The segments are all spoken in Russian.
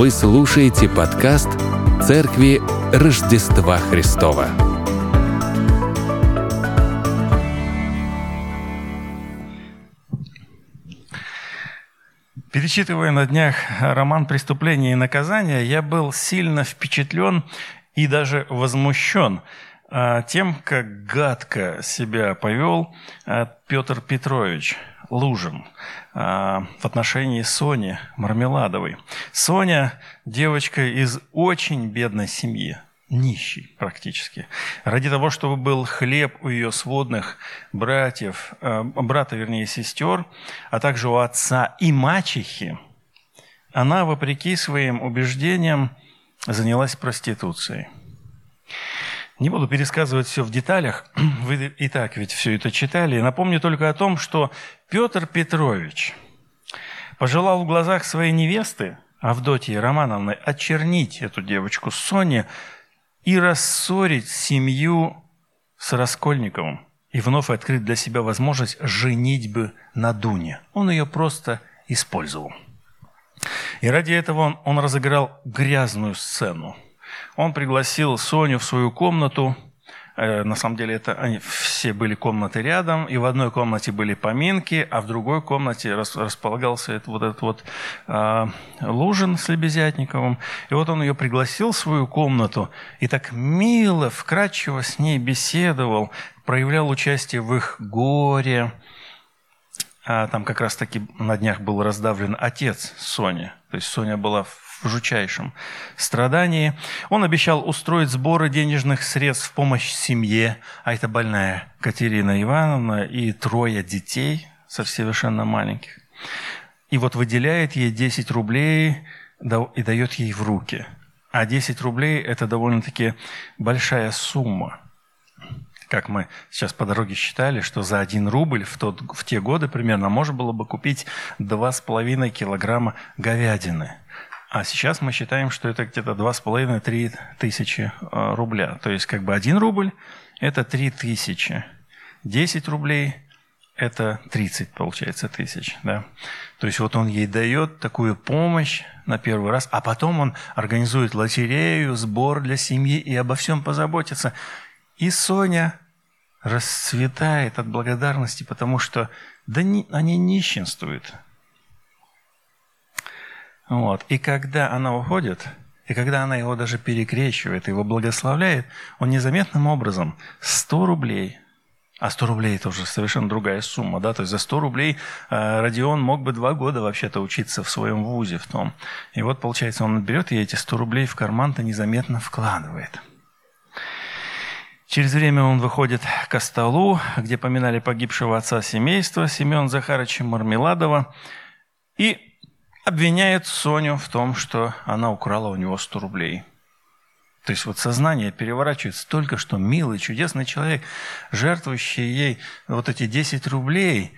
Вы слушаете подкаст «Церкви Рождества Христова». Перечитывая на днях роман «Преступление и наказание», я был сильно впечатлен и даже возмущен а, тем, как гадко себя повел а, Петр Петрович Лужин а, в отношении Сони Мармеладовой. Соня – девочка из очень бедной семьи, нищий практически. Ради того, чтобы был хлеб у ее сводных братьев, брата, вернее, сестер, а также у отца и мачехи, она, вопреки своим убеждениям, занялась проституцией – не буду пересказывать все в деталях, вы и так ведь все это читали. Напомню только о том, что Петр Петрович пожелал в глазах своей невесты, Авдотьи Романовны, очернить эту девочку Соне и рассорить семью с Раскольниковым и вновь открыть для себя возможность женитьбы на Дуне. Он ее просто использовал. И ради этого он, он разыграл грязную сцену – он пригласил Соню в свою комнату. Э, на самом деле это они все были комнаты рядом, и в одной комнате были поминки, а в другой комнате располагался это, вот этот вот э, Лужин с Лебезятниковым. И вот он ее пригласил в свою комнату и так мило, вкрадчиво с ней беседовал, проявлял участие в их горе. А там как раз-таки на днях был раздавлен отец Сони. То есть Соня была в в жучайшем страдании. Он обещал устроить сборы денежных средств в помощь семье, а это больная Катерина Ивановна и трое детей, совершенно маленьких. И вот выделяет ей 10 рублей и дает ей в руки. А 10 рублей – это довольно-таки большая сумма как мы сейчас по дороге считали, что за один рубль в, тот, в те годы примерно можно было бы купить 2,5 килограмма говядины. А сейчас мы считаем, что это где-то 2,5-3 тысячи э, рубля. То есть как бы 1 рубль – это 3 тысячи. 10 рублей – это 30, получается, тысяч. Да? То есть вот он ей дает такую помощь на первый раз, а потом он организует лотерею, сбор для семьи и обо всем позаботится. И Соня расцветает от благодарности, потому что да не, они нищенствуют. Вот. И когда она уходит, и когда она его даже перекрещивает, его благословляет, он незаметным образом 100 рублей, а 100 рублей это уже совершенно другая сумма, да, то есть за 100 рублей э, Родион мог бы два года вообще-то учиться в своем вузе в том. И вот, получается, он берет и эти 100 рублей в карман-то незаметно вкладывает. Через время он выходит к столу, где поминали погибшего отца семейства Семен Захаровича Мармеладова, и обвиняет Соню в том, что она украла у него 100 рублей. То есть вот сознание переворачивается только что милый, чудесный человек, жертвующий ей вот эти 10 рублей,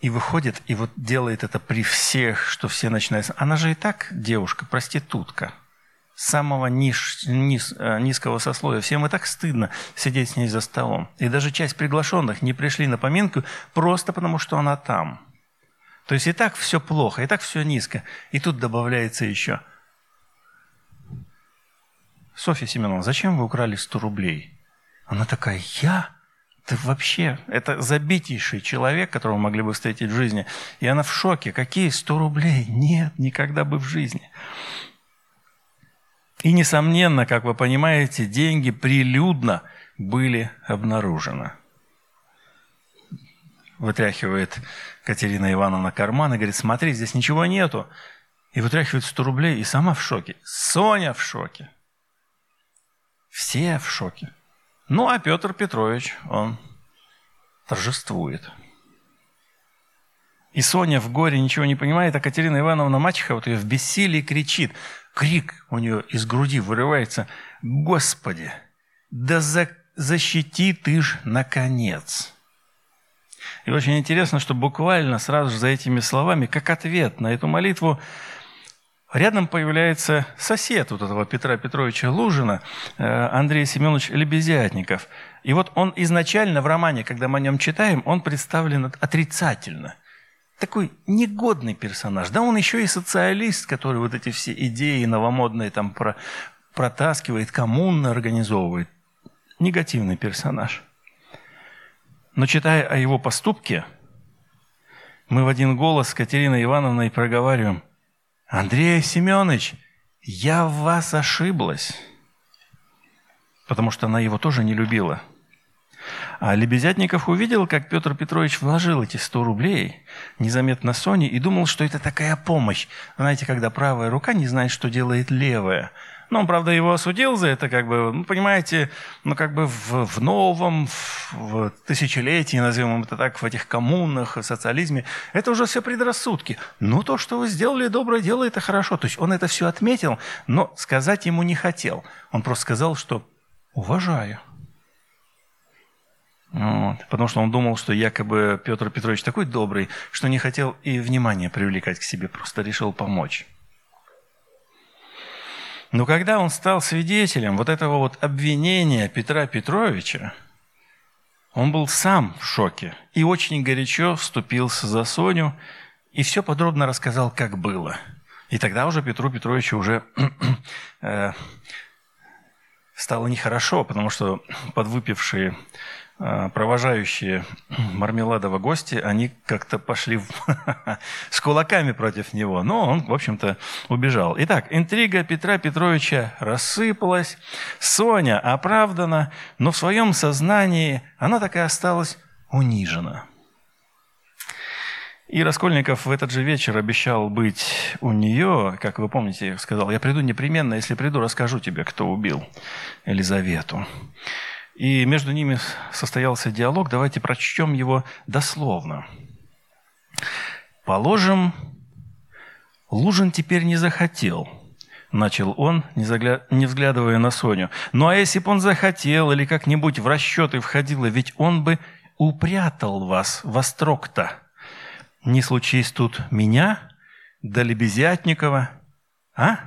и выходит, и вот делает это при всех, что все начинают... Она же и так девушка, проститутка, самого ниж, низ, э, низкого сословия. Всем и так стыдно сидеть с ней за столом. И даже часть приглашенных не пришли на поминку просто потому, что она там – то есть и так все плохо, и так все низко. И тут добавляется еще. Софья Семеновна, зачем вы украли 100 рублей? Она такая, я? Ты вообще, это забитейший человек, которого могли бы встретить в жизни. И она в шоке. Какие 100 рублей? Нет, никогда бы в жизни. И, несомненно, как вы понимаете, деньги прилюдно были обнаружены. Вытряхивает Катерина Ивановна карман и говорит, смотри, здесь ничего нету. И вытряхивает 100 рублей, и сама в шоке. Соня в шоке. Все в шоке. Ну, а Петр Петрович, он торжествует. И Соня в горе ничего не понимает, а Катерина Ивановна мачеха вот ее в бессилии кричит. Крик у нее из груди вырывается. «Господи, да за, защити ты ж наконец!» И очень интересно, что буквально сразу же за этими словами, как ответ на эту молитву, рядом появляется сосед вот этого Петра Петровича Лужина, э, Андрей Семенович Лебезятников. И вот он изначально в романе, когда мы о нем читаем, он представлен отрицательно. такой негодный персонаж. Да он еще и социалист, который вот эти все идеи новомодные там про, протаскивает, коммуны организовывает. Негативный персонаж. Но читая о его поступке, мы в один голос с Катериной Ивановной проговариваем, «Андрей Семенович, я в вас ошиблась». Потому что она его тоже не любила – а Лебезятников увидел, как Петр Петрович вложил эти 100 рублей незаметно Соне и думал, что это такая помощь. Знаете, когда правая рука не знает, что делает левая. Ну, он, правда, его осудил за это, как бы, ну, понимаете, ну, как бы в, в новом, в, в тысячелетии, назовем это так, в этих коммунах, в социализме, это уже все предрассудки. Ну, то, что вы сделали доброе дело, это хорошо. То есть он это все отметил, но сказать ему не хотел. Он просто сказал, что уважаю. Вот. Потому что он думал, что якобы Петр Петрович такой добрый, что не хотел и внимание привлекать к себе, просто решил помочь. Но когда он стал свидетелем вот этого вот обвинения Петра Петровича, он был сам в шоке и очень горячо вступился за Соню и все подробно рассказал, как было. И тогда уже Петру Петровичу уже э, стало нехорошо, потому что подвыпившие провожающие Мармеладова гости, они как-то пошли с кулаками против него. Но он, в общем-то, убежал. Итак, интрига Петра Петровича рассыпалась. Соня оправдана, но в своем сознании она так и осталась унижена. И Раскольников в этот же вечер обещал быть у нее, как вы помните, сказал, я приду непременно, если приду, расскажу тебе, кто убил Елизавету. И между ними состоялся диалог. Давайте прочтем его дословно. «Положим, Лужин теперь не захотел», – начал он, не, загля... не взглядывая на Соню. «Ну а если бы он захотел или как-нибудь в расчеты входило, ведь он бы упрятал вас во строк-то. Не случись тут меня, да Лебезятникова, а?»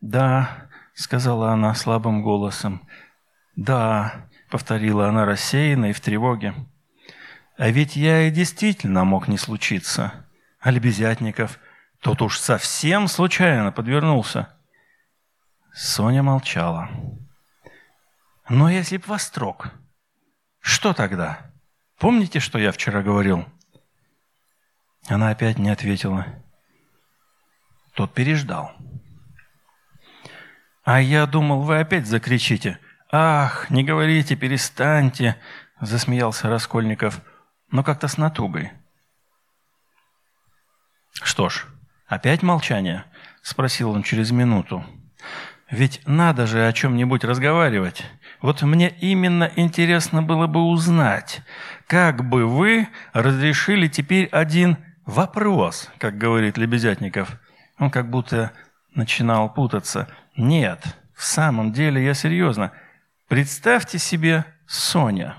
«Да», – сказала она слабым голосом, – «Да», — повторила она рассеянно и в тревоге. «А ведь я и действительно мог не случиться. А Лебезятников, тот уж совсем случайно подвернулся». Соня молчала. «Но если б вострок, что тогда? Помните, что я вчера говорил?» Она опять не ответила. Тот переждал. «А я думал, вы опять закричите. «Ах, не говорите, перестаньте!» – засмеялся Раскольников, но как-то с натугой. «Что ж, опять молчание?» – спросил он через минуту. «Ведь надо же о чем-нибудь разговаривать. Вот мне именно интересно было бы узнать, как бы вы разрешили теперь один вопрос, как говорит Лебезятников». Он как будто начинал путаться. «Нет, в самом деле я серьезно – Представьте себе, Соня,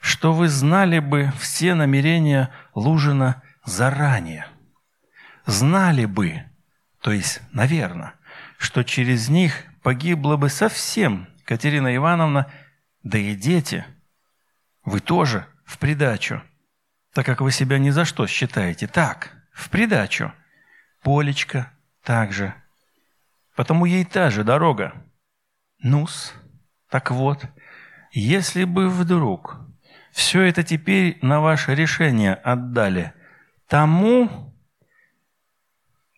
что вы знали бы все намерения Лужина заранее. Знали бы, то есть, наверное, что через них погибла бы совсем Катерина Ивановна, да и дети. Вы тоже в придачу, так как вы себя ни за что считаете. Так, в придачу. Полечка также. Потому ей та же дорога. Нус, так вот, если бы вдруг все это теперь на ваше решение отдали тому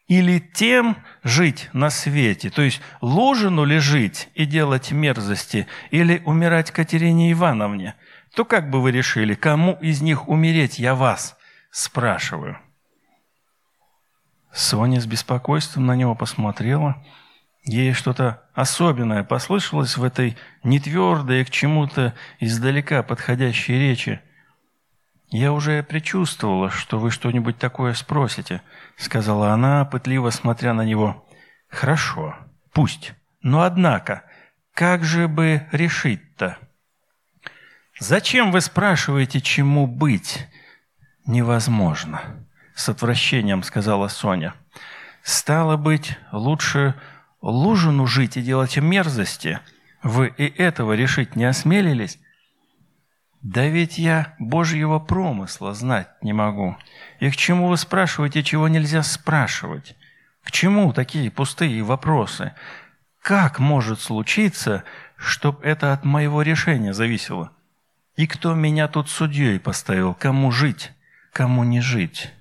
или тем жить на свете, то есть Лужину ли жить и делать мерзости, или умирать Катерине Ивановне, то как бы вы решили, кому из них умереть, я вас спрашиваю. Соня с беспокойством на него посмотрела – Ей что-то особенное послышалось в этой нетвердой к чему-то издалека подходящей речи. «Я уже предчувствовала, что вы что-нибудь такое спросите», — сказала она, пытливо смотря на него. «Хорошо, пусть. Но однако, как же бы решить-то?» «Зачем вы спрашиваете, чему быть?» «Невозможно», — с отвращением сказала Соня. «Стало быть, лучше Лужину жить и делать мерзости, вы и этого решить не осмелились? Да ведь я Божьего промысла знать не могу. И к чему вы спрашиваете, чего нельзя спрашивать? К чему такие пустые вопросы? Как может случиться, чтоб это от моего решения зависело? И кто меня тут судьей поставил? Кому жить, кому не жить?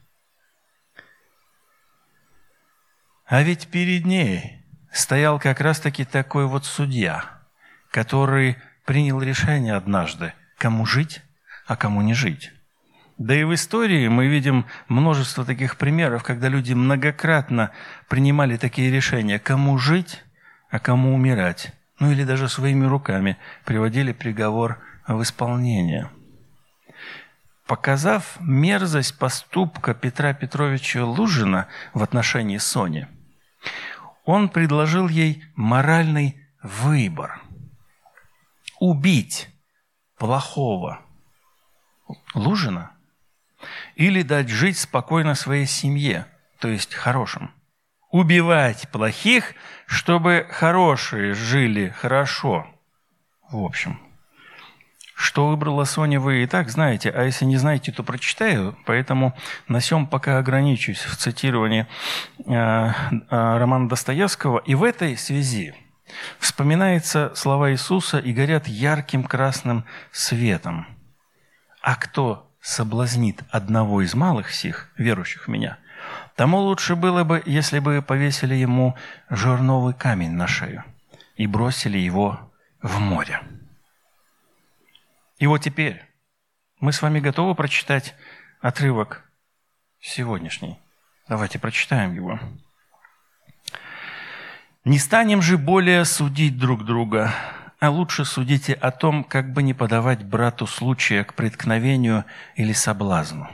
А ведь перед ней стоял как раз-таки такой вот судья, который принял решение однажды, кому жить, а кому не жить. Да и в истории мы видим множество таких примеров, когда люди многократно принимали такие решения, кому жить, а кому умирать. Ну или даже своими руками приводили приговор в исполнение. Показав мерзость поступка Петра Петровича Лужина в отношении Сони – он предложил ей моральный выбор. Убить плохого Лужина или дать жить спокойно своей семье, то есть хорошим. Убивать плохих, чтобы хорошие жили хорошо. В общем, что выбрала Соня, вы и так знаете, а если не знаете, то прочитаю, поэтому на сем пока ограничусь в цитировании э, э, романа Достоевского. И в этой связи вспоминаются слова Иисуса и горят ярким красным светом. «А кто соблазнит одного из малых сих, верующих в Меня, тому лучше было бы, если бы повесили ему жерновый камень на шею и бросили его в море». И вот теперь мы с вами готовы прочитать отрывок сегодняшний. Давайте прочитаем его. «Не станем же более судить друг друга, а лучше судите о том, как бы не подавать брату случая к преткновению или соблазну».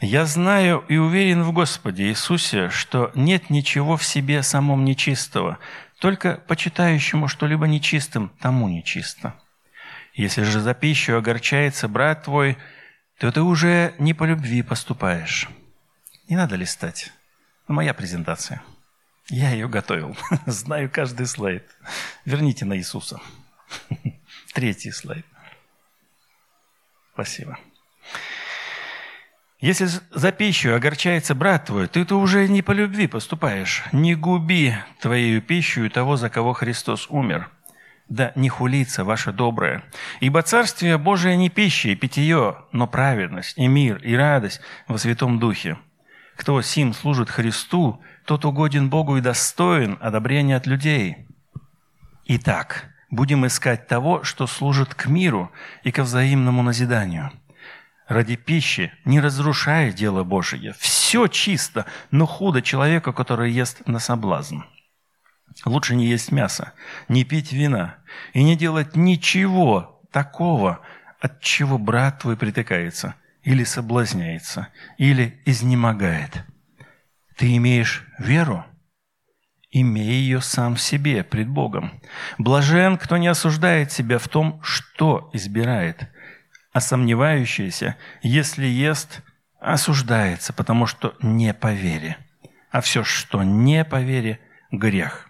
Я знаю и уверен в Господе Иисусе, что нет ничего в себе самом нечистого, только почитающему что-либо нечистым, тому нечисто. Если же за пищу огорчается брат твой, то ты уже не по любви поступаешь. Не надо листать. Моя презентация. Я ее готовил. Знаю каждый слайд. Верните на Иисуса. Третий слайд. Спасибо. Если за пищу огорчается брат твой, ты, ты уже не по любви поступаешь. Не губи твоею пищу того, за кого Христос умер. Да не хулится ваше доброе. Ибо Царствие Божие не пища и питье, но праведность и мир и радость во Святом Духе. Кто сим служит Христу, тот угоден Богу и достоин одобрения от людей. Итак, будем искать того, что служит к миру и ко взаимному назиданию – ради пищи, не разрушая дело Божие. Все чисто, но худо человеку, который ест на соблазн. Лучше не есть мясо, не пить вина и не делать ничего такого, от чего брат твой притыкается, или соблазняется, или изнемогает. Ты имеешь веру? Имей ее сам в себе, пред Богом. Блажен, кто не осуждает себя в том, что избирает – а сомневающийся, если ест, осуждается, потому что не по вере. А все, что не по вере, грех.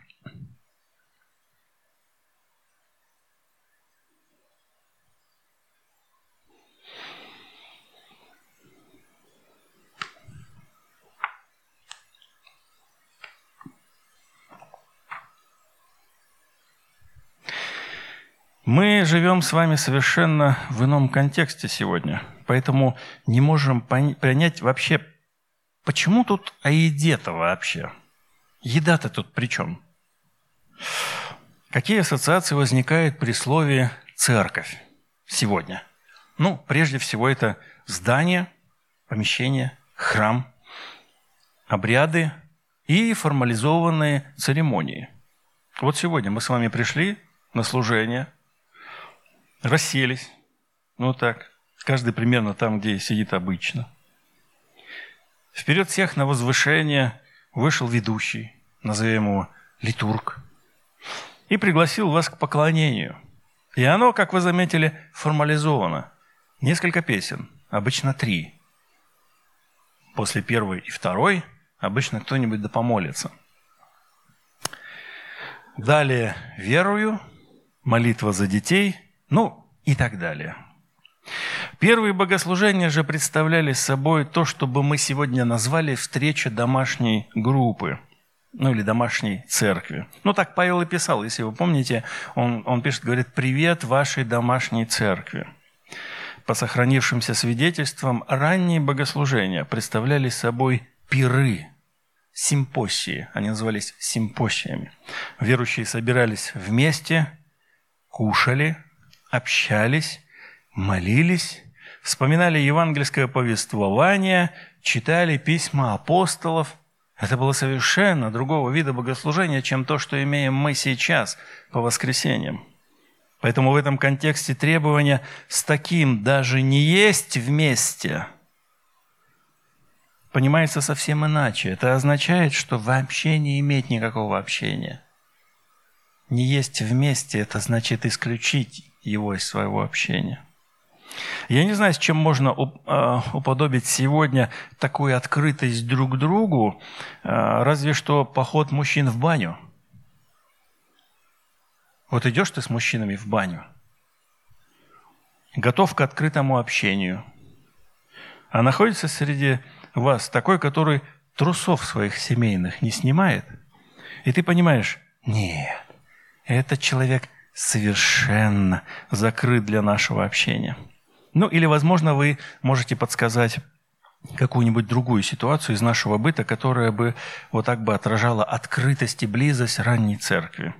Мы живем с вами совершенно в ином контексте сегодня, поэтому не можем понять вообще, почему тут о еде-то вообще? Еда-то тут при чем? Какие ассоциации возникают при слове «церковь» сегодня? Ну, прежде всего, это здание, помещение, храм, обряды и формализованные церемонии. Вот сегодня мы с вами пришли на служение – Расселись. Ну так, каждый примерно там, где сидит обычно. Вперед всех на возвышение вышел ведущий, назовем его литург, и пригласил вас к поклонению. И оно, как вы заметили, формализовано. Несколько песен, обычно три. После первой и второй обычно кто-нибудь да помолится. Далее верую, молитва за детей, ну и так далее. Первые богослужения же представляли собой то, что бы мы сегодня назвали встреча домашней группы, ну или домашней церкви. Ну так Павел и писал, если вы помните, он, он пишет, говорит, «Привет вашей домашней церкви». По сохранившимся свидетельствам, ранние богослужения представляли собой пиры, симпосии. Они назывались симпосиями. Верующие собирались вместе, кушали, общались, молились, вспоминали евангельское повествование, читали письма апостолов. Это было совершенно другого вида богослужения, чем то, что имеем мы сейчас по воскресеньям. Поэтому в этом контексте требования с таким даже не есть вместе понимается совсем иначе. Это означает, что вообще не иметь никакого общения. Не есть вместе – это значит исключить его из своего общения. Я не знаю, с чем можно а, уподобить сегодня такую открытость друг к другу, а, разве что поход мужчин в баню. Вот идешь ты с мужчинами в баню, готов к открытому общению, а находится среди вас такой, который трусов своих семейных не снимает, и ты понимаешь, нет, этот человек совершенно закрыт для нашего общения – ну или, возможно, вы можете подсказать какую-нибудь другую ситуацию из нашего быта, которая бы вот так бы отражала открытость и близость ранней церкви,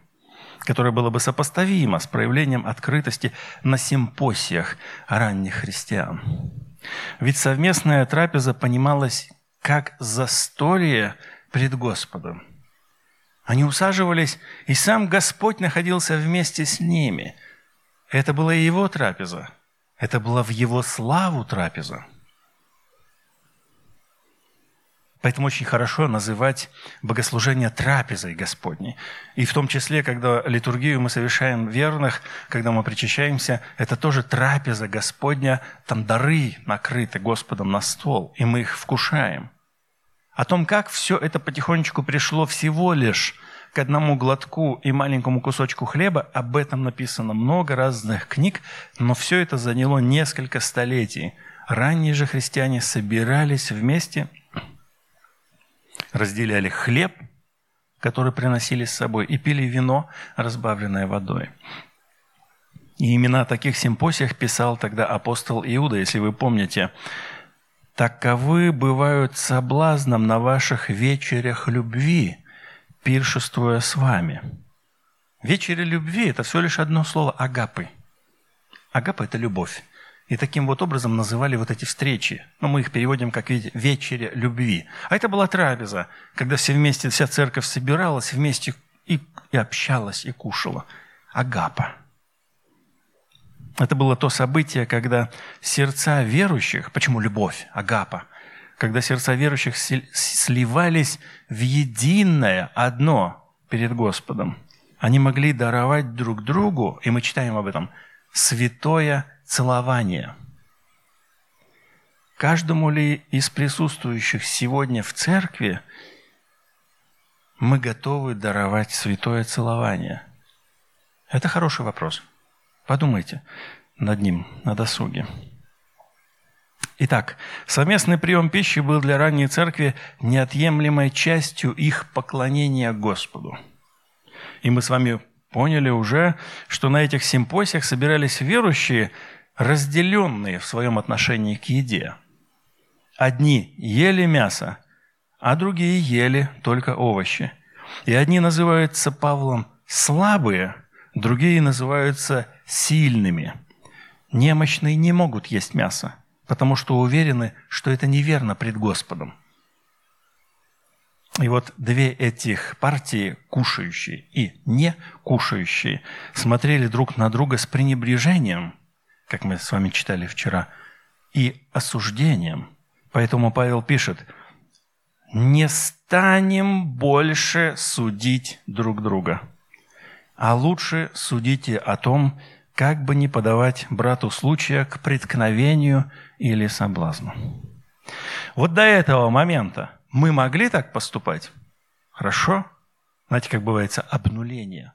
которая была бы сопоставима с проявлением открытости на симпосиях ранних христиан. Ведь совместная трапеза понималась как застолье пред Господом. Они усаживались, и сам Господь находился вместе с ними. Это была его трапеза – это была в его славу трапеза. Поэтому очень хорошо называть богослужение трапезой Господней. И в том числе, когда литургию мы совершаем верных, когда мы причащаемся, это тоже трапеза Господня, там дары накрыты Господом на стол, и мы их вкушаем. О том, как все это потихонечку пришло всего лишь к одному глотку и маленькому кусочку хлеба, об этом написано много разных книг, но все это заняло несколько столетий. Ранние же христиане собирались вместе, разделяли хлеб, который приносили с собой, и пили вино, разбавленное водой. И имена таких симпосиях писал тогда апостол Иуда, если вы помните. «Таковы бывают соблазном на ваших вечерях любви, пиршествуя с вами. Вечеря любви – это всего лишь одно слово – агапы. Агапа – это любовь. И таким вот образом называли вот эти встречи. Ну, мы их переводим как вечеря любви. А это была трапеза, когда все вместе, вся церковь собиралась вместе и, и общалась, и кушала. Агапа. Это было то событие, когда сердца верующих, почему любовь, агапа – когда сердца верующих сливались в единое одно перед Господом. Они могли даровать друг другу, и мы читаем об этом, святое целование. Каждому ли из присутствующих сегодня в церкви мы готовы даровать святое целование? Это хороший вопрос. Подумайте над ним на досуге. Итак, совместный прием пищи был для ранней церкви неотъемлемой частью их поклонения Господу. И мы с вами поняли уже, что на этих симпосиях собирались верующие, разделенные в своем отношении к еде. Одни ели мясо, а другие ели только овощи. И одни называются Павлом слабые, другие называются сильными. Немощные не могут есть мясо потому что уверены, что это неверно пред Господом. И вот две этих партии, кушающие и не кушающие, смотрели друг на друга с пренебрежением, как мы с вами читали вчера, и осуждением. Поэтому Павел пишет, «Не станем больше судить друг друга, а лучше судите о том, как бы не подавать брату случая к преткновению или соблазну. Вот до этого момента мы могли так поступать? Хорошо. знаете, как бывает, обнуление.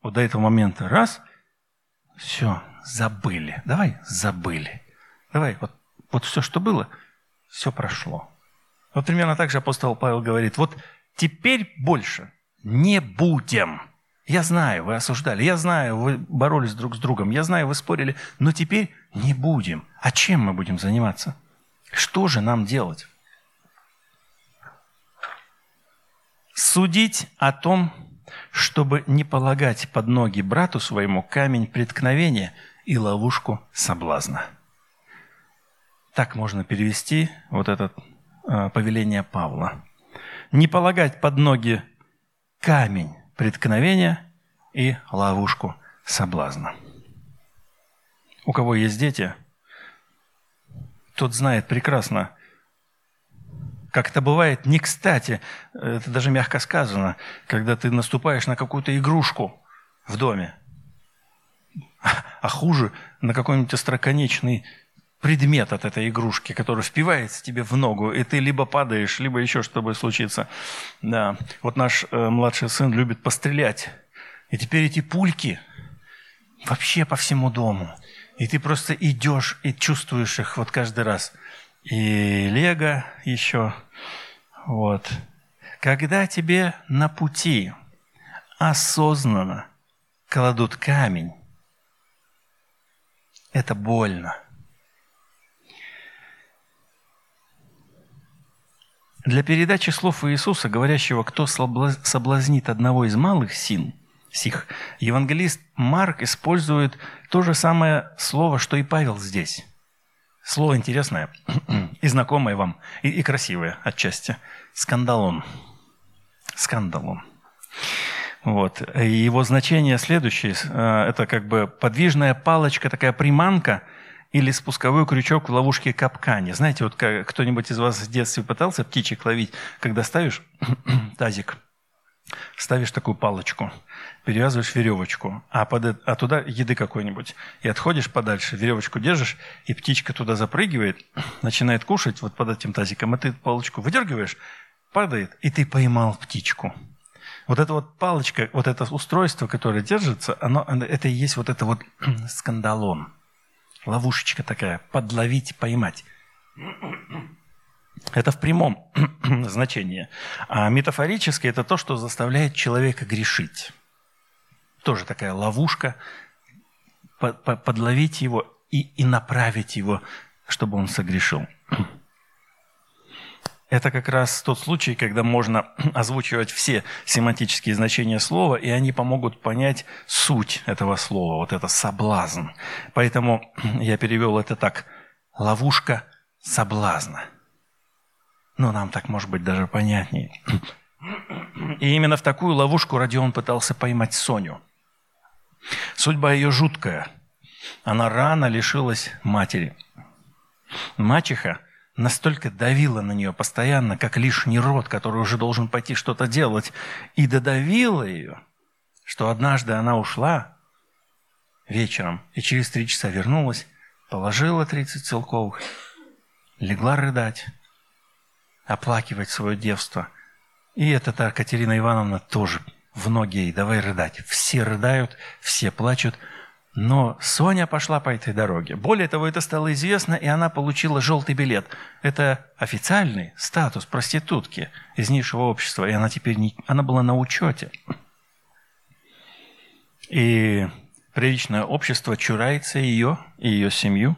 Вот до этого момента раз, все, забыли. Давай забыли. Давай, вот, вот все, что было, все прошло. Вот примерно так же апостол Павел говорит, вот теперь больше не будем. Я знаю, вы осуждали, я знаю, вы боролись друг с другом, я знаю, вы спорили, но теперь не будем. А чем мы будем заниматься? Что же нам делать? Судить о том, чтобы не полагать под ноги брату своему камень преткновения и ловушку соблазна. Так можно перевести вот это э, повеление Павла. Не полагать под ноги камень преткновения и ловушку соблазна. У кого есть дети, тот знает прекрасно, как это бывает не кстати, это даже мягко сказано, когда ты наступаешь на какую-то игрушку в доме, а хуже на какой-нибудь остроконечный предмет от этой игрушки, который впивается тебе в ногу, и ты либо падаешь, либо еще что-то случится. Да. Вот наш э, младший сын любит пострелять. И теперь эти пульки вообще по всему дому. И ты просто идешь и чувствуешь их вот каждый раз. И лего еще. Вот. Когда тебе на пути осознанно кладут камень, это больно. Для передачи слов Иисуса, говорящего, кто соблазнит одного из малых син, сих, евангелист Марк использует то же самое слово, что и Павел здесь. Слово интересное и знакомое вам, и, и красивое отчасти. Σκάνδαλον. Σκάνδαλον. Вот. И его значение следующее. Э, это как бы подвижная палочка, такая приманка – или спусковой крючок в ловушке капкане. Знаете, вот кто-нибудь из вас в детстве пытался птичек ловить, когда ставишь тазик, ставишь такую палочку, перевязываешь веревочку, а, под, а туда еды какой-нибудь, и отходишь подальше, веревочку держишь, и птичка туда запрыгивает, начинает кушать вот под этим тазиком, а ты палочку выдергиваешь, падает, и ты поймал птичку. Вот эта вот палочка, вот это устройство, которое держится, оно, это и есть вот это вот скандалон ловушечка такая, подловить, поймать. Это в прямом значении. А метафорически это то, что заставляет человека грешить. Тоже такая ловушка, подловить его и, и направить его, чтобы он согрешил. Это как раз тот случай, когда можно озвучивать все семантические значения слова, и они помогут понять суть этого слова, вот это соблазн. Поэтому я перевел это так. Ловушка соблазна. Ну, нам так может быть даже понятнее. И именно в такую ловушку Родион пытался поймать Соню. Судьба ее жуткая. Она рано лишилась матери. Мачеха – настолько давила на нее постоянно, как лишний род, который уже должен пойти что-то делать, и додавила ее, что однажды она ушла вечером и через три часа вернулась, положила 30 целковых, легла рыдать, оплакивать свое девство. И эта та Катерина Ивановна тоже в ноги ей, давай рыдать. Все рыдают, все плачут – но Соня пошла по этой дороге. Более того, это стало известно, и она получила желтый билет. Это официальный статус проститутки из низшего общества, и она теперь не... она была на учете. И приличное общество чурается ее и ее семью.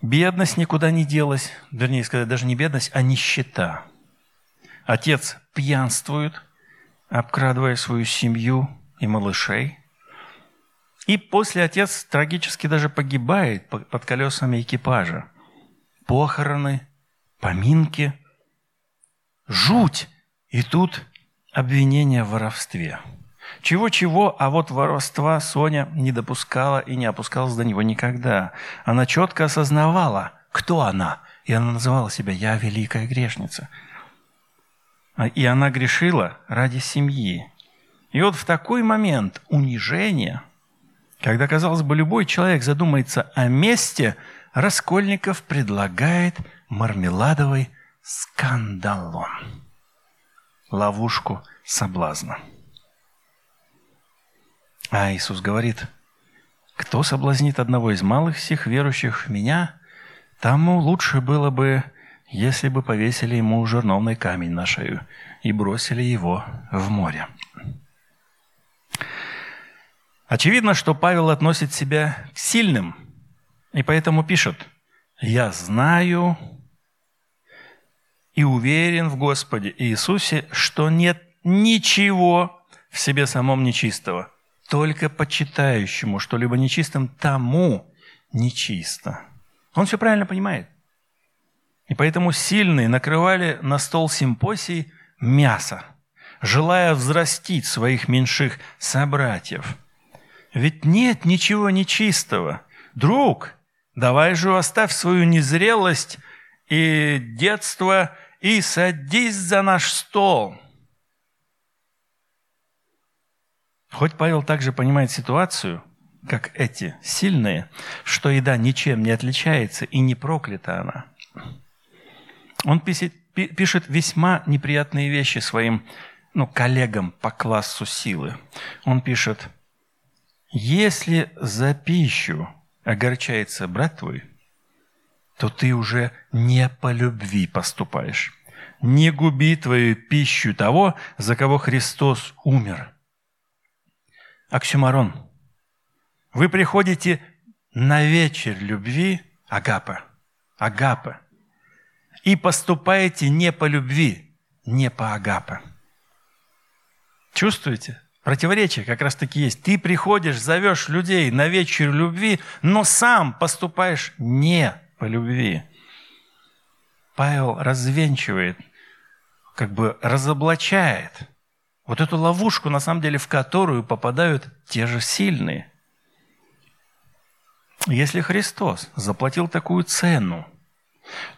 Бедность никуда не делась, вернее сказать, даже не бедность, а нищета. Отец пьянствует, обкрадывая свою семью и малышей – и после отец трагически даже погибает под колесами экипажа. Похороны, поминки, жуть. И тут обвинение в воровстве. Чего-чего, а вот воровства Соня не допускала и не опускалась до него никогда. Она четко осознавала, кто она. И она называла себя «Я великая грешница». А, и она грешила ради семьи. И вот в такой момент унижения – когда, казалось бы, любой человек задумается о месте, Раскольников предлагает мармеладовый скандалон. ловушку соблазна. А Иисус говорит, кто соблазнит одного из малых всех верующих в меня, тому лучше было бы, если бы повесили ему жерновный камень на шею и бросили его в море. Очевидно, что Павел относит себя к сильным, и поэтому пишет, «Я знаю и уверен в Господе Иисусе, что нет ничего в себе самом нечистого, только почитающему что-либо нечистым, тому нечисто». Он все правильно понимает. И поэтому сильные накрывали на стол симпосий мясо, желая взрастить своих меньших собратьев – ведь нет ничего нечистого. Друг, давай же оставь свою незрелость и детство и садись за наш стол. Хоть Павел также понимает ситуацию, как эти сильные, что еда ничем не отличается и не проклята она. Он пишет, пишет весьма неприятные вещи своим ну, коллегам по классу силы. Он пишет – если за пищу огорчается брат твой, то ты уже не по любви поступаешь. Не губи твою пищу того, за кого Христос умер. Оксюмарон. Вы приходите на вечер любви Агапа. Агапа. И поступаете не по любви, не по Агапа. Чувствуете? Противоречие как раз таки есть. Ты приходишь, зовешь людей на вечер любви, но сам поступаешь не по любви. Павел развенчивает, как бы разоблачает вот эту ловушку, на самом деле, в которую попадают те же сильные. Если Христос заплатил такую цену,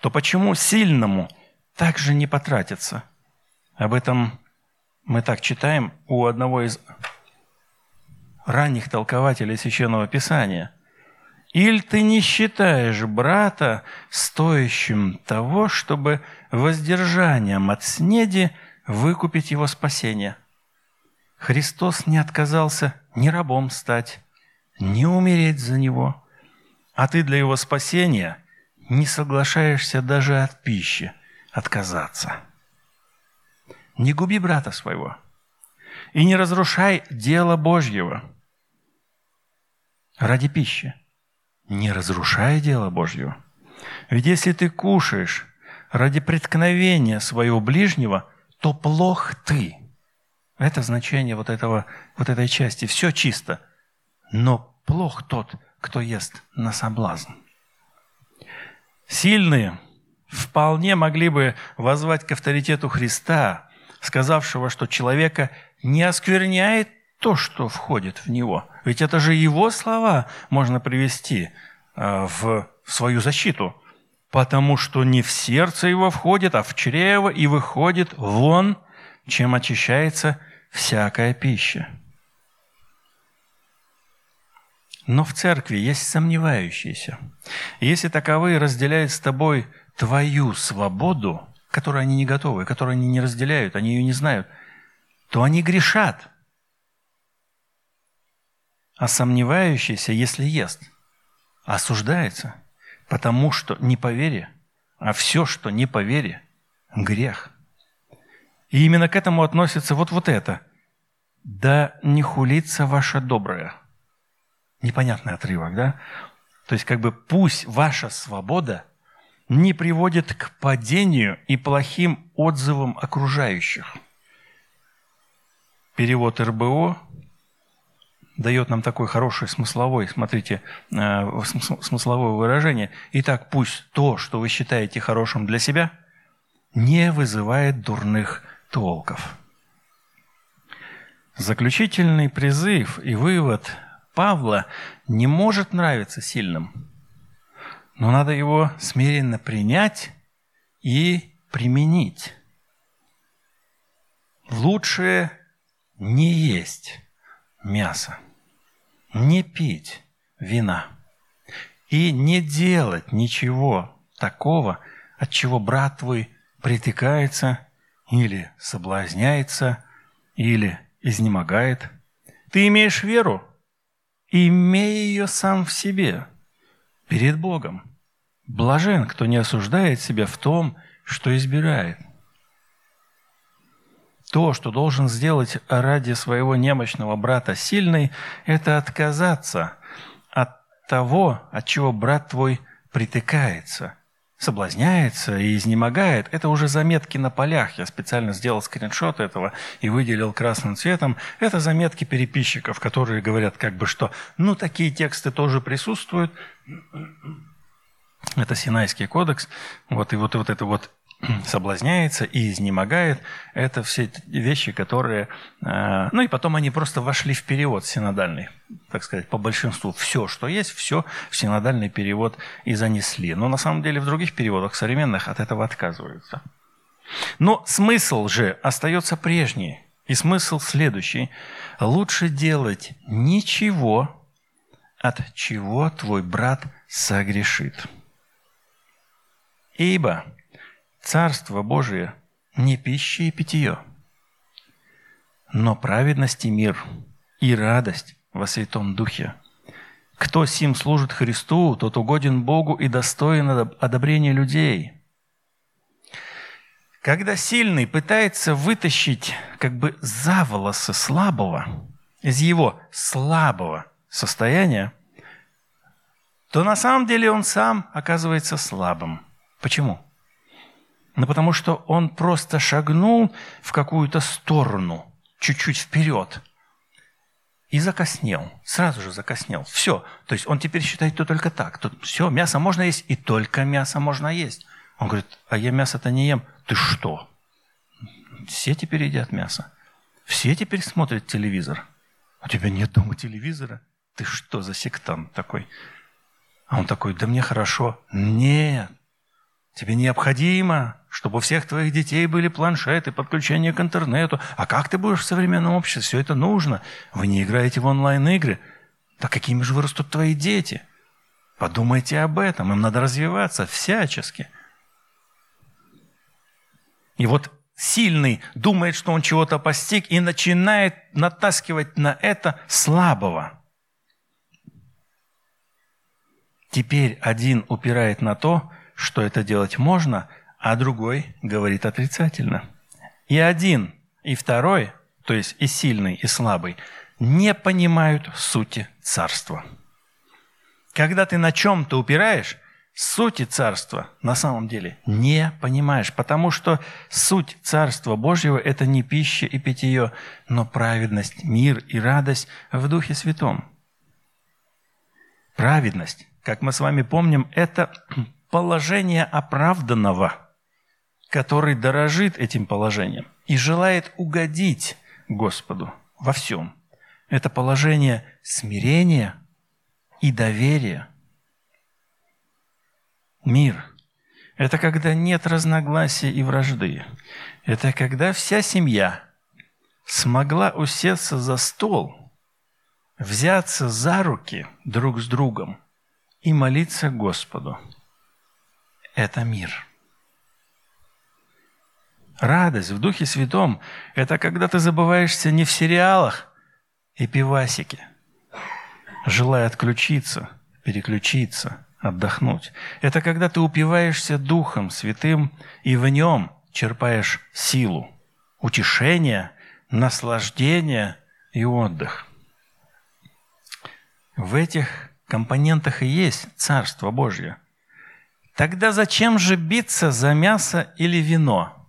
то почему сильному также не потратиться? Об этом мы так читаем у одного из ранних толкователей Священного Писания. «Иль ты не считаешь брата стоящим того, чтобы воздержанием от снеди выкупить его спасение?» Христос не отказался ни рабом стать, ни умереть за него, а ты для его спасения не соглашаешься даже от пищи отказаться. Не губи брата своего. И не разрушай дело Божьего ради пищи. Не разрушай дело Божьего. Ведь если ты кушаешь ради преткновения своего ближнего, то плох ты. Это значение вот, этого, вот этой части. Все чисто. Но плох тот, кто ест на соблазн. Сильные вполне могли бы возвать к авторитету Христа, сказавшего, что человека не оскверняет то, что входит в него. Ведь это же его слова можно привести э, в свою защиту. Потому что не в сердце его входит, а в чрево и выходит вон, чем очищается всякая пища. Но в церкви есть сомневающиеся. Если таковые разделяют с тобой твою свободу, которой они не готовы, которую они не разделяют, они ее не знают, то они грешат. А сомневающийся, если ест, осуждается, потому что не по вере, а все, что не по вере, грех. И именно к этому относится вот, вот это. «Да не хулится ваше доброе». Непонятный отрывок, да? То есть как бы пусть ваша свобода – не приводит к падению и плохим отзывам окружающих. Перевод РБО дает нам такой хороший смысловой, смотрите, э, смысловое выражение. Итак, пусть то, что вы считаете хорошим для себя, не вызывает дурных толков. Заключительный призыв и вывод Павла не может нравиться сильным – но надо его смиренно принять и применить. Лучше не есть мясо, не пить вина и не делать ничего такого, от чего брат твой притыкается или соблазняется, или изнемогает. Ты имеешь веру, имей ее сам в себе, перед Богом. Блажен, кто не осуждает себя в том, что избирает. То, что должен сделать ради своего немощного брата сильный, это отказаться от того, от чего брат твой притыкается, соблазняется и изнемогает. Это уже заметки на полях. Я специально сделал скриншот этого и выделил красным цветом. Это заметки переписчиков, которые говорят как бы, что ну такие тексты тоже присутствуют. Это Синайский кодекс. Вот и вот, вот это вот соблазняется и изнемогает. Это все вещи, которые... Э, ну и потом они просто вошли в перевод синодальный, так сказать, по большинству. Все, что есть, все в синодальный перевод и занесли. Но на самом деле в других переводах современных от этого отказываются. Но смысл же остается прежний. И смысл следующий. Лучше делать ничего, от чего твой брат согрешит. Ибо Царство Божие не пища и питье, но праведность и мир, и радость во Святом Духе. Кто сим служит Христу, тот угоден Богу и достоин одобрения людей. Когда сильный пытается вытащить как бы за волосы слабого из его слабого состояния, то на самом деле он сам оказывается слабым. Почему? Ну, потому что он просто шагнул в какую-то сторону, чуть-чуть вперед, и закоснел, сразу же закоснел. Все. То есть он теперь считает, что только так. Тут все, мясо можно есть, и только мясо можно есть. Он говорит, а я мясо-то не ем. Ты что? Все теперь едят мясо. Все теперь смотрят телевизор. У тебя нет дома телевизора? Ты что за сектант такой? А он такой, да мне хорошо. Нет, тебе необходимо чтобы у всех твоих детей были планшеты, подключение к интернету. А как ты будешь в современном обществе? Все это нужно. Вы не играете в онлайн-игры. Да какими же вырастут твои дети? Подумайте об этом. Им надо развиваться всячески. И вот сильный думает, что он чего-то постиг, и начинает натаскивать на это слабого. Теперь один упирает на то, что это делать можно – а другой говорит отрицательно. И один, и второй, то есть и сильный, и слабый, не понимают сути царства. Когда ты на чем-то упираешь, сути царства на самом деле не понимаешь, потому что суть царства Божьего – это не пища и питье, но праведность, мир и радость в Духе Святом. Праведность, как мы с вами помним, это положение оправданного – который дорожит этим положением и желает угодить Господу во всем. Это положение смирения и доверия. Мир – это когда нет разногласий и вражды. Это когда вся семья смогла усесться за стол, взяться за руки друг с другом и молиться Господу. Это мир. Радость в Духе Святом – это когда ты забываешься не в сериалах и пивасике, желая отключиться, переключиться, отдохнуть. Это когда ты упиваешься Духом Святым и в нем черпаешь силу, утешение, наслаждение и отдых. В этих компонентах и есть Царство Божье. Тогда зачем же биться за мясо или вино –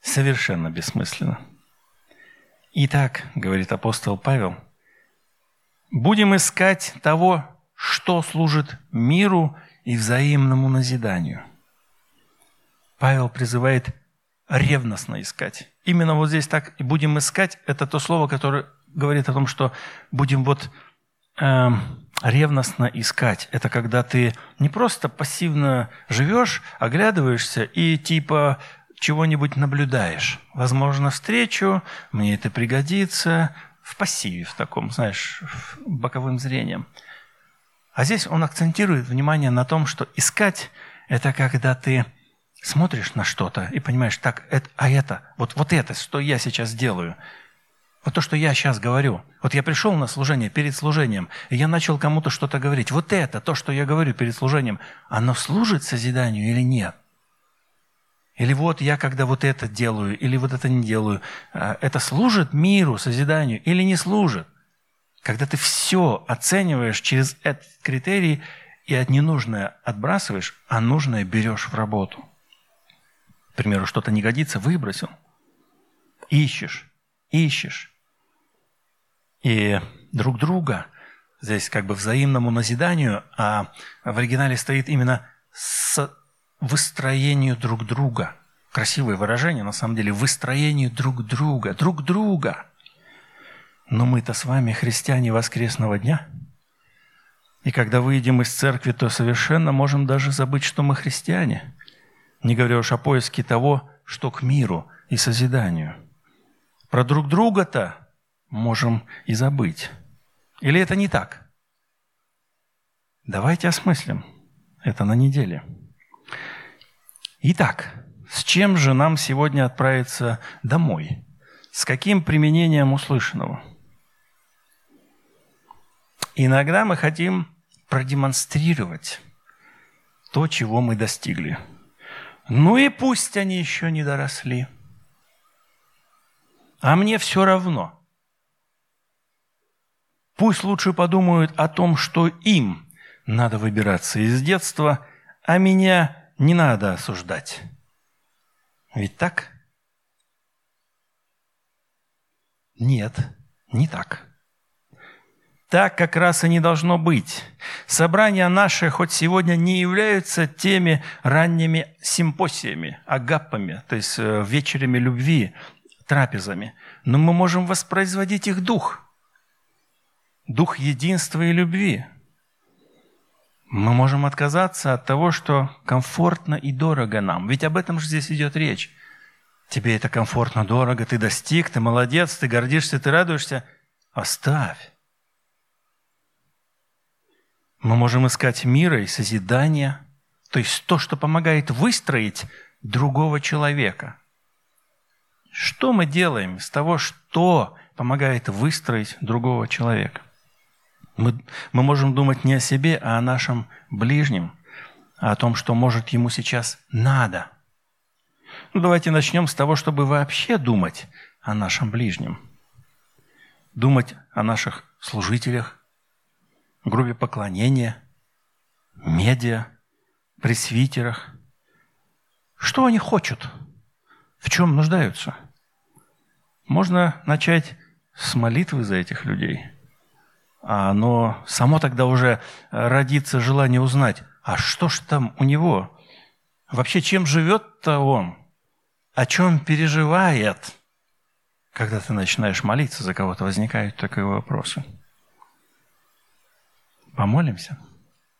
совершенно бессмысленно. Итак, говорит апостол Павел, будем искать того, что служит миру и взаимному назиданию. Павел призывает ревностно искать. Именно вот здесь так и будем искать, это то слово, которое говорит о том, что будем вот э, ревностно искать. Это когда ты не просто пассивно живешь, оглядываешься и типа чего-нибудь наблюдаешь. Возможно, встречу, мне это пригодится, в пассиве в таком, знаешь, боковым зрением. А здесь он акцентирует внимание на том, что искать – это когда ты смотришь на что-то и понимаешь, так, это, а это, вот, вот это, что я сейчас делаю, вот то, что я сейчас говорю. Вот я пришел на служение перед служением, и я начал кому-то что-то говорить. Вот это, то, что я говорю перед служением, оно служит созиданию или нет? Или вот я, когда вот это делаю, или вот это не делаю, а, это служит миру, созиданию или не служит? Когда ты все оцениваешь через этот критерий и от ненужное отбрасываешь, а нужное берешь в работу. К примеру, что-то не годится, выбросил. Ищешь, ищешь. И друг друга, здесь как бы взаимному назиданию, а в оригинале стоит именно выстроению друг друга. Красивое выражение, на самом деле, выстроению друг друга, друг друга. Но мы-то с вами христиане воскресного дня. И когда выйдем из церкви, то совершенно можем даже забыть, что мы христиане. Не говоря уж о поиске того, что к миру и созиданию. Про друг друга-то можем и забыть. Или это не так? Давайте осмыслим это на неделе. Итак, с чем же нам сегодня отправиться домой? С каким применением услышанного? Иногда мы хотим продемонстрировать то, чего мы достигли. Ну и пусть они еще не доросли. А мне все равно. Пусть лучше подумают о том, что им надо выбираться из детства, а меня не надо осуждать. Ведь так? Нет, не так. Так как раз и не должно быть. Собрания наши хоть сегодня не являются теми ранними симпосиями, агаппами, то есть э, вечерами любви, трапезами, но мы можем воспроизводить их дух. Дух единства и любви – мы можем отказаться от того, что комфортно и дорого нам. Ведь об этом же здесь идет речь. Тебе это комфортно, дорого, ты достиг, ты молодец, ты гордишься, ты радуешься. Оставь. Мы можем искать мира и созидания, то есть то, что помогает выстроить другого человека. Что мы делаем с того, что помогает выстроить другого человека? Мы, мы можем думать не о себе, а о нашем ближнем, а о том, что, может, ему сейчас надо. Ну, давайте начнем с того, чтобы вообще думать о нашем ближнем. Думать о наших служителях, группе поклонения, медиа, пресвитерах. Что они хотят? В чем нуждаются? Можно начать с молитвы за этих людей – но само тогда уже родится желание узнать, а что ж там у него? Вообще, чем живет-то он? О чем переживает? Когда ты начинаешь молиться за кого-то, возникают такие вопросы. Помолимся.